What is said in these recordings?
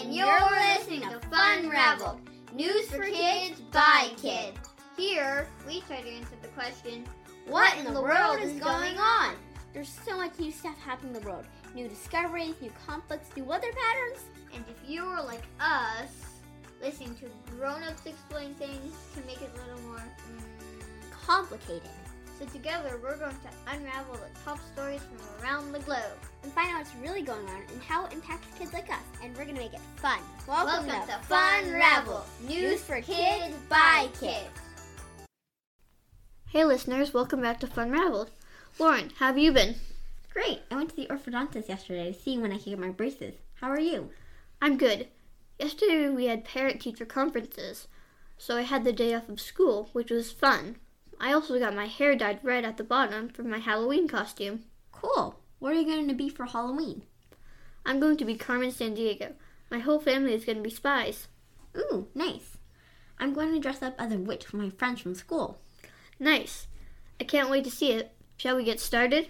and you're listening to Fun Ravel, news for kids by kids. Here, we try to answer the question, what in the world is going on? There's so much new stuff happening in the world. New discoveries, new conflicts, new weather patterns. And if you were like us, listening to grown-ups explain things can make it a little more mm, Complicated. So together, we're going to unravel the top stories from around the globe. And find out what's really going on and how it impacts kids like us. And we're gonna make it fun. Welcome, to Fun Ravel, news for kids by kids. Hey listeners, welcome back to Fun Ravel. Lauren, how have you been? Great. I went to the orthodontist yesterday to see when I could get my braces. How are you? I'm good. Yesterday we had parent teacher conferences, so I had the day off of school, which was fun. I also got my hair dyed red at the bottom for my Halloween costume. Cool. What are you going to be for Halloween? I'm going to be Carmen Sandiego. My whole family is going to be spies. Ooh, nice. I'm going to dress up as a witch for my friends from school. Nice. I can't wait to see it. Shall we get started?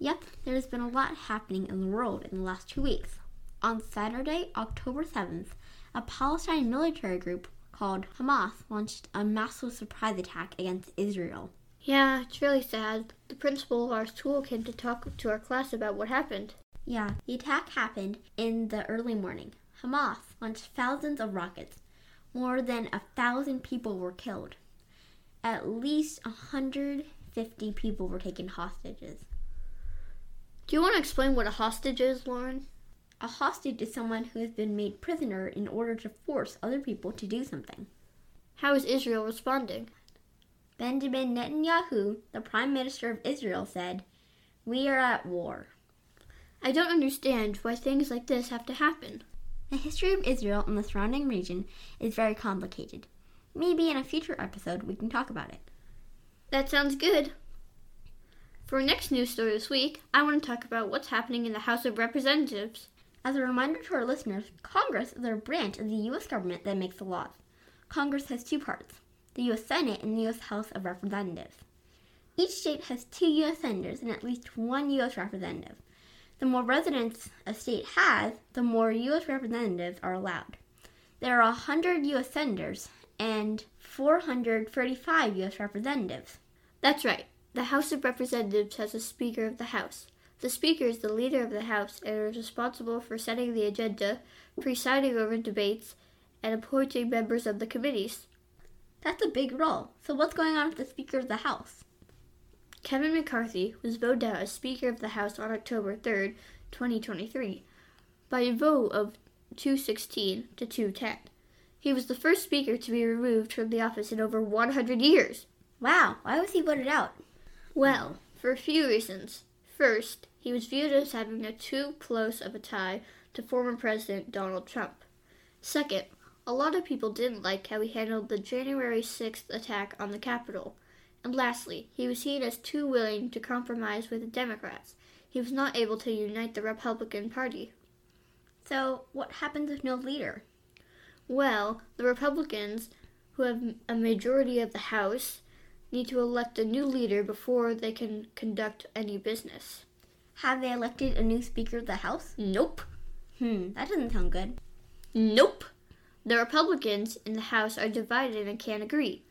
Yep, there's been a lot happening in the world in the last two weeks. On Saturday, October 7th, a Palestine military group called Hamas launched a massive surprise attack against Israel. Yeah, it's really sad. The principal of our school came to talk to our class about what happened. Yeah, the attack happened in the early morning. Hamas launched thousands of rockets. More than a thousand people were killed. At least 150 people were taken hostages. Do you want to explain what a hostage is, Lauren? A hostage is someone who has been made prisoner in order to force other people to do something. How is Israel responding? Benjamin Netanyahu, the Prime Minister of Israel, said, We are at war. I don't understand why things like this have to happen. The history of Israel and the surrounding region is very complicated. Maybe in a future episode we can talk about it. That sounds good. For our next news story this week, I want to talk about what's happening in the House of Representatives. As a reminder to our listeners, Congress is a branch of the U.S. government that makes the laws. Congress has two parts the U.S. Senate and the U.S. House of Representatives. Each state has two U.S. senators and at least one U.S. representative. The more residents a state has, the more U.S. representatives are allowed. There are 100 U.S. senators and 435 U.S. representatives. That's right. The House of Representatives has a Speaker of the House. The Speaker is the leader of the House and is responsible for setting the agenda, presiding over debates, and appointing members of the committees. That's a big role. So, what's going on with the Speaker of the House? Kevin McCarthy was voted out as Speaker of the House on October 3rd, 2023, by a vote of 216 to 210. He was the first Speaker to be removed from the office in over 100 years. Wow, why was he voted out? Well, for a few reasons. First, he was viewed as having a too close of a tie to former President Donald Trump. Second, a lot of people didn't like how he handled the January 6th attack on the Capitol. And lastly, he was seen as too willing to compromise with the Democrats. He was not able to unite the Republican Party. So, what happens with no leader? Well, the Republicans, who have a majority of the House, need to elect a new leader before they can conduct any business. Have they elected a new Speaker of the House? Nope. Hmm, that doesn't sound good. Nope. The Republicans in the House are divided and can't agree.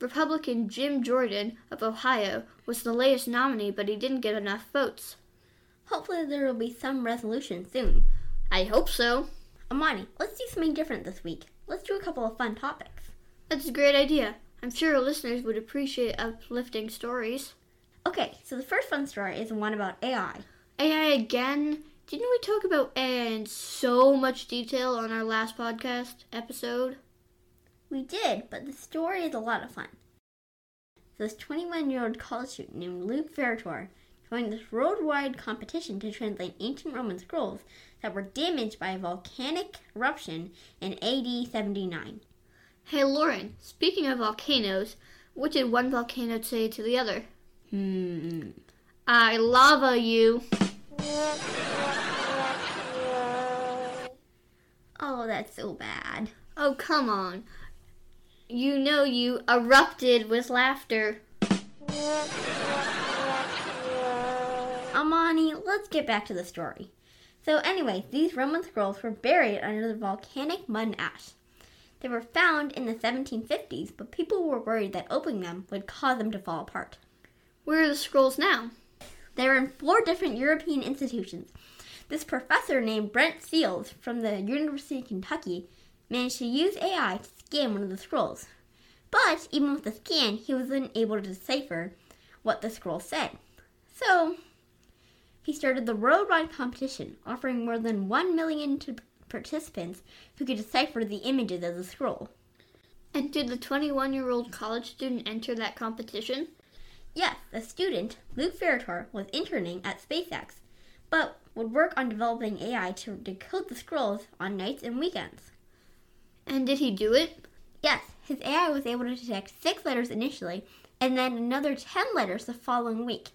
Republican Jim Jordan of Ohio was the latest nominee, but he didn't get enough votes. Hopefully, there will be some resolution soon. I hope so. Amani, let's do something different this week. Let's do a couple of fun topics. That's a great idea. I'm sure listeners would appreciate uplifting stories. Okay, so the first fun story is one about AI. AI again? Didn't we talk about AI in so much detail on our last podcast episode? We did, but the story is a lot of fun. This 21 year old college student named Luke Farritor joined this worldwide competition to translate ancient Roman scrolls that were damaged by a volcanic eruption in AD 79. Hey Lauren, speaking of volcanoes, what did one volcano say to the other? Hmm. I lava you. Oh, that's so bad. Oh, come on. You know you erupted with laughter. Amani, let's get back to the story. So, anyway, these Roman scrolls were buried under the volcanic mud and ash. They were found in the 1750s, but people were worried that opening them would cause them to fall apart. Where are the scrolls now? They are in four different European institutions. This professor named Brent Seales from the University of Kentucky managed to use AI to scan one of the scrolls. But even with the scan, he was unable to decipher what the scroll said. So, he started the worldwide competition, offering more than 1 million to participants who could decipher the images of the scroll. And did the 21 year old college student enter that competition? Yes, the student, Luke Farritor, was interning at SpaceX, but would work on developing AI to decode the scrolls on nights and weekends. And did he do it? Yes, his AI was able to detect six letters initially and then another 10 letters the following week.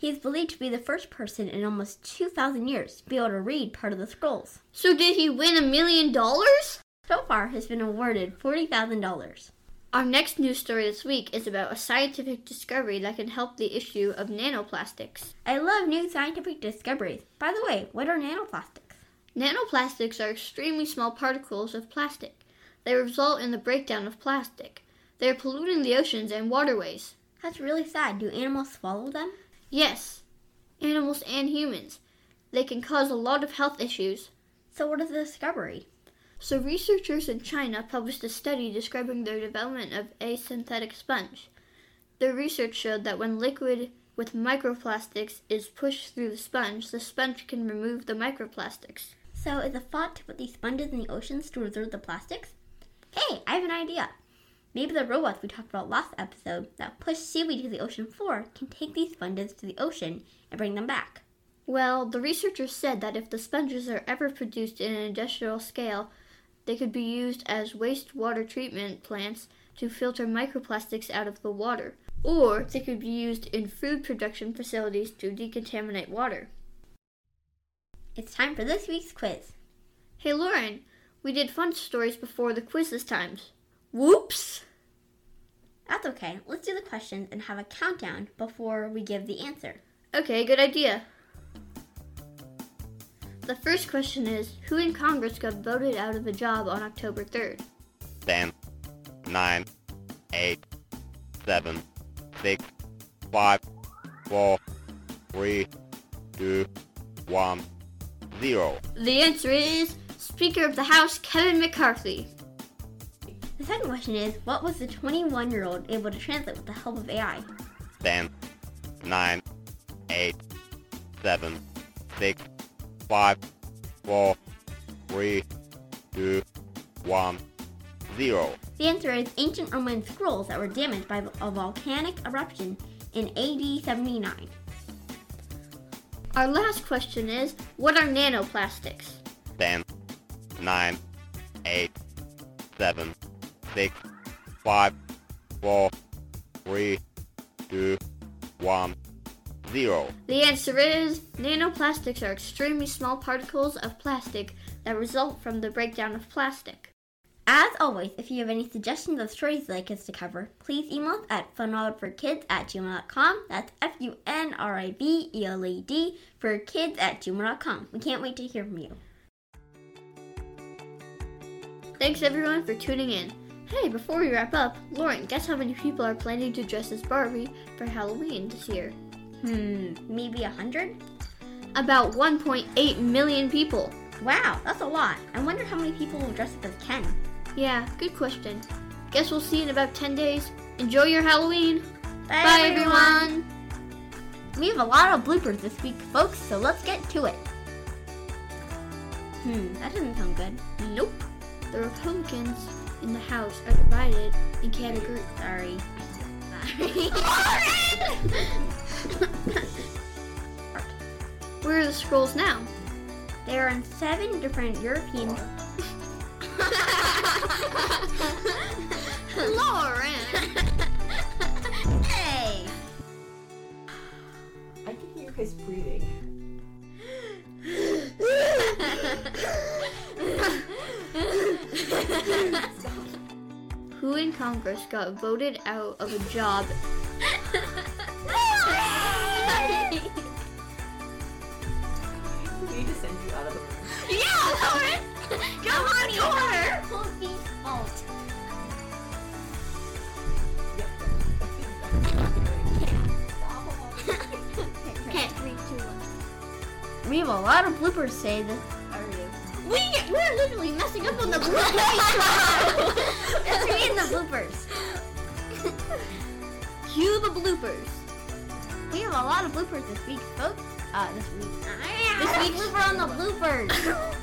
He is believed to be the first person in almost 2,000 years to be able to read part of the scrolls. So did he win a million dollars? So far, has been awarded $40,000. Our next news story this week is about a scientific discovery that can help the issue of nanoplastics. I love new scientific discoveries. By the way, what are nanoplastics? Nanoplastics are extremely small particles of plastic. They result in the breakdown of plastic. They are polluting the oceans and waterways. That's really sad. Do animals swallow them? Yes, animals and humans. They can cause a lot of health issues. So, what is the discovery? So, researchers in China published a study describing their development of a synthetic sponge. Their research showed that when liquid with microplastics is pushed through the sponge, the sponge can remove the microplastics. So, is the thought to put these sponges in the oceans to reserve the plastics? Hey, I have an idea. Maybe the robots we talked about last episode that push seaweed to the ocean floor can take these sponges to the ocean and bring them back. Well, the researchers said that if the sponges are ever produced in an industrial scale, they could be used as wastewater treatment plants to filter microplastics out of the water, or they could be used in food production facilities to decontaminate water. It's time for this week's quiz. Hey Lauren, we did fun stories before the quiz this time. Whoops! That's okay. Let's do the questions and have a countdown before we give the answer. Okay, good idea. The first question is Who in Congress got voted out of a job on October 3rd? 10, 9, 8, 7, 6, 5, 4, 3, 2, 1, 0. The answer is Speaker of the House Kevin McCarthy. The second question is What was the 21 year old able to translate with the help of AI? 10, 9, 8, 7, 6, 5, 4, 3, 2, 1, 0. The answer is ancient Roman scrolls that were damaged by a volcanic eruption in AD 79. Our last question is What are nanoplastics? 10, 9, 8, 7, 6, 5, 4, 3, 2, 1, 0. The answer is nanoplastics are extremely small particles of plastic that result from the breakdown of plastic. As always, if you have any suggestions of stories you'd like us to cover, please email us at funravelforkids at gmail.com. That's F U N R I V E L A D for kids at gmail.com. We can't wait to hear from you. Thanks everyone for tuning in. Hey, before we wrap up, Lauren, guess how many people are planning to dress as Barbie for Halloween this year? Hmm, maybe a hundred? About 1.8 million people. Wow, that's a lot. I wonder how many people will dress up as Ken. Yeah, good question. Guess we'll see you in about 10 days. Enjoy your Halloween. Bye, everyone. We have a lot of bloopers this week, folks, so let's get to it. Hmm, that doesn't sound good. Nope. The Republicans in the House are divided in categories. Sorry. Where are the scrolls now? They are in seven different European. Lauren! hey! I can hear you guys breathing. in Congress got voted out of a job. we need to send you out of the. Yeah, Lauren! Come on, you are! We have a lot of bloopers saved. We, we're literally messing up on the bloopers. Cue the bloopers. We have a lot of bloopers this week, folks. Uh, this week. This This week blooper on the bloopers.